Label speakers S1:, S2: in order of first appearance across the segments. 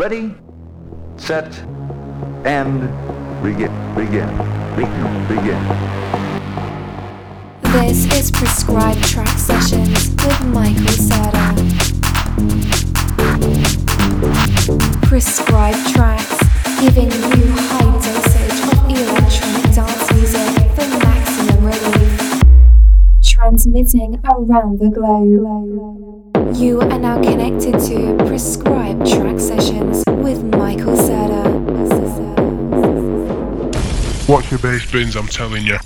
S1: Ready, set, and begin, begin, begin, begin.
S2: This is Prescribed Trax Sessions with Michael Cerda. Prescribed Trax, giving you high dosage of electronic dance music for maximum relief. Transmitting around the globe. You are now connected to Prescribed Trax Sessions with Michael Cerda.
S3: Watch your bass bins, I'm telling you.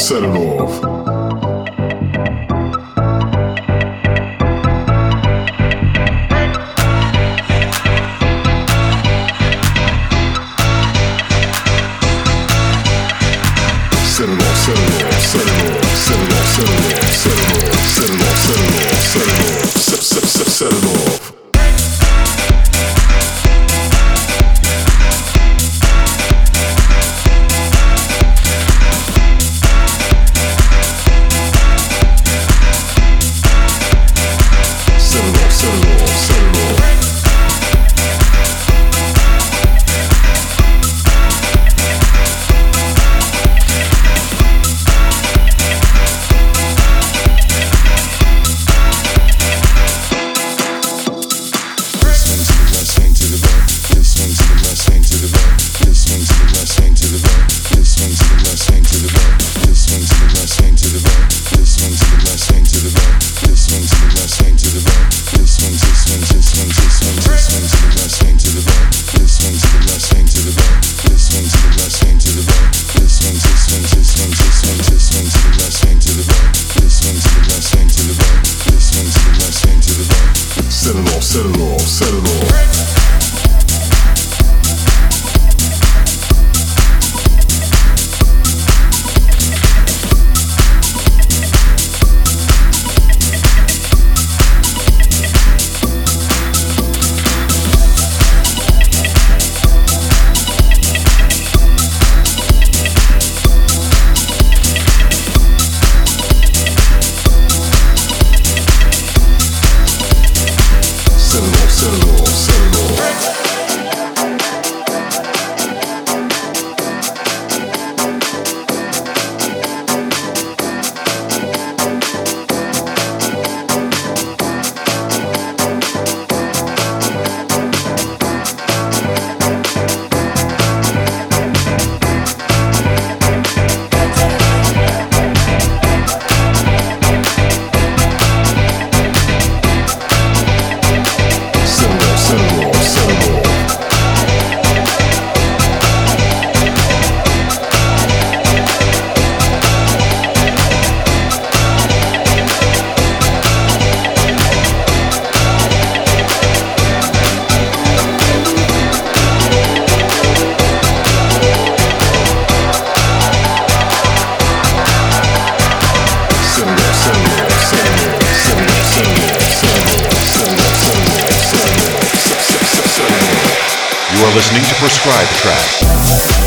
S4: set it off.
S5: listening to Prescribed Trax.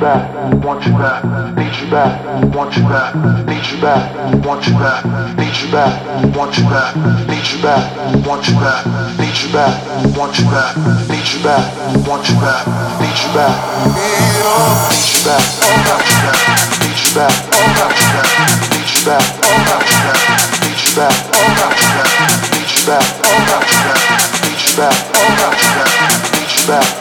S4: back, want you back, need you back, want you back, need you back, want you back, need you back, want you back, need you back, want you back, need you back, want you back, need you back, want you back, need you back, need you back, want you back, need you back, want you back, need you back, want you back, need you back, want you back, need you back, want you back, need you back, want you back, need you back.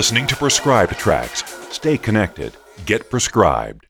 S4: listening to Prescribed Trax. Stay connected. Get prescribed.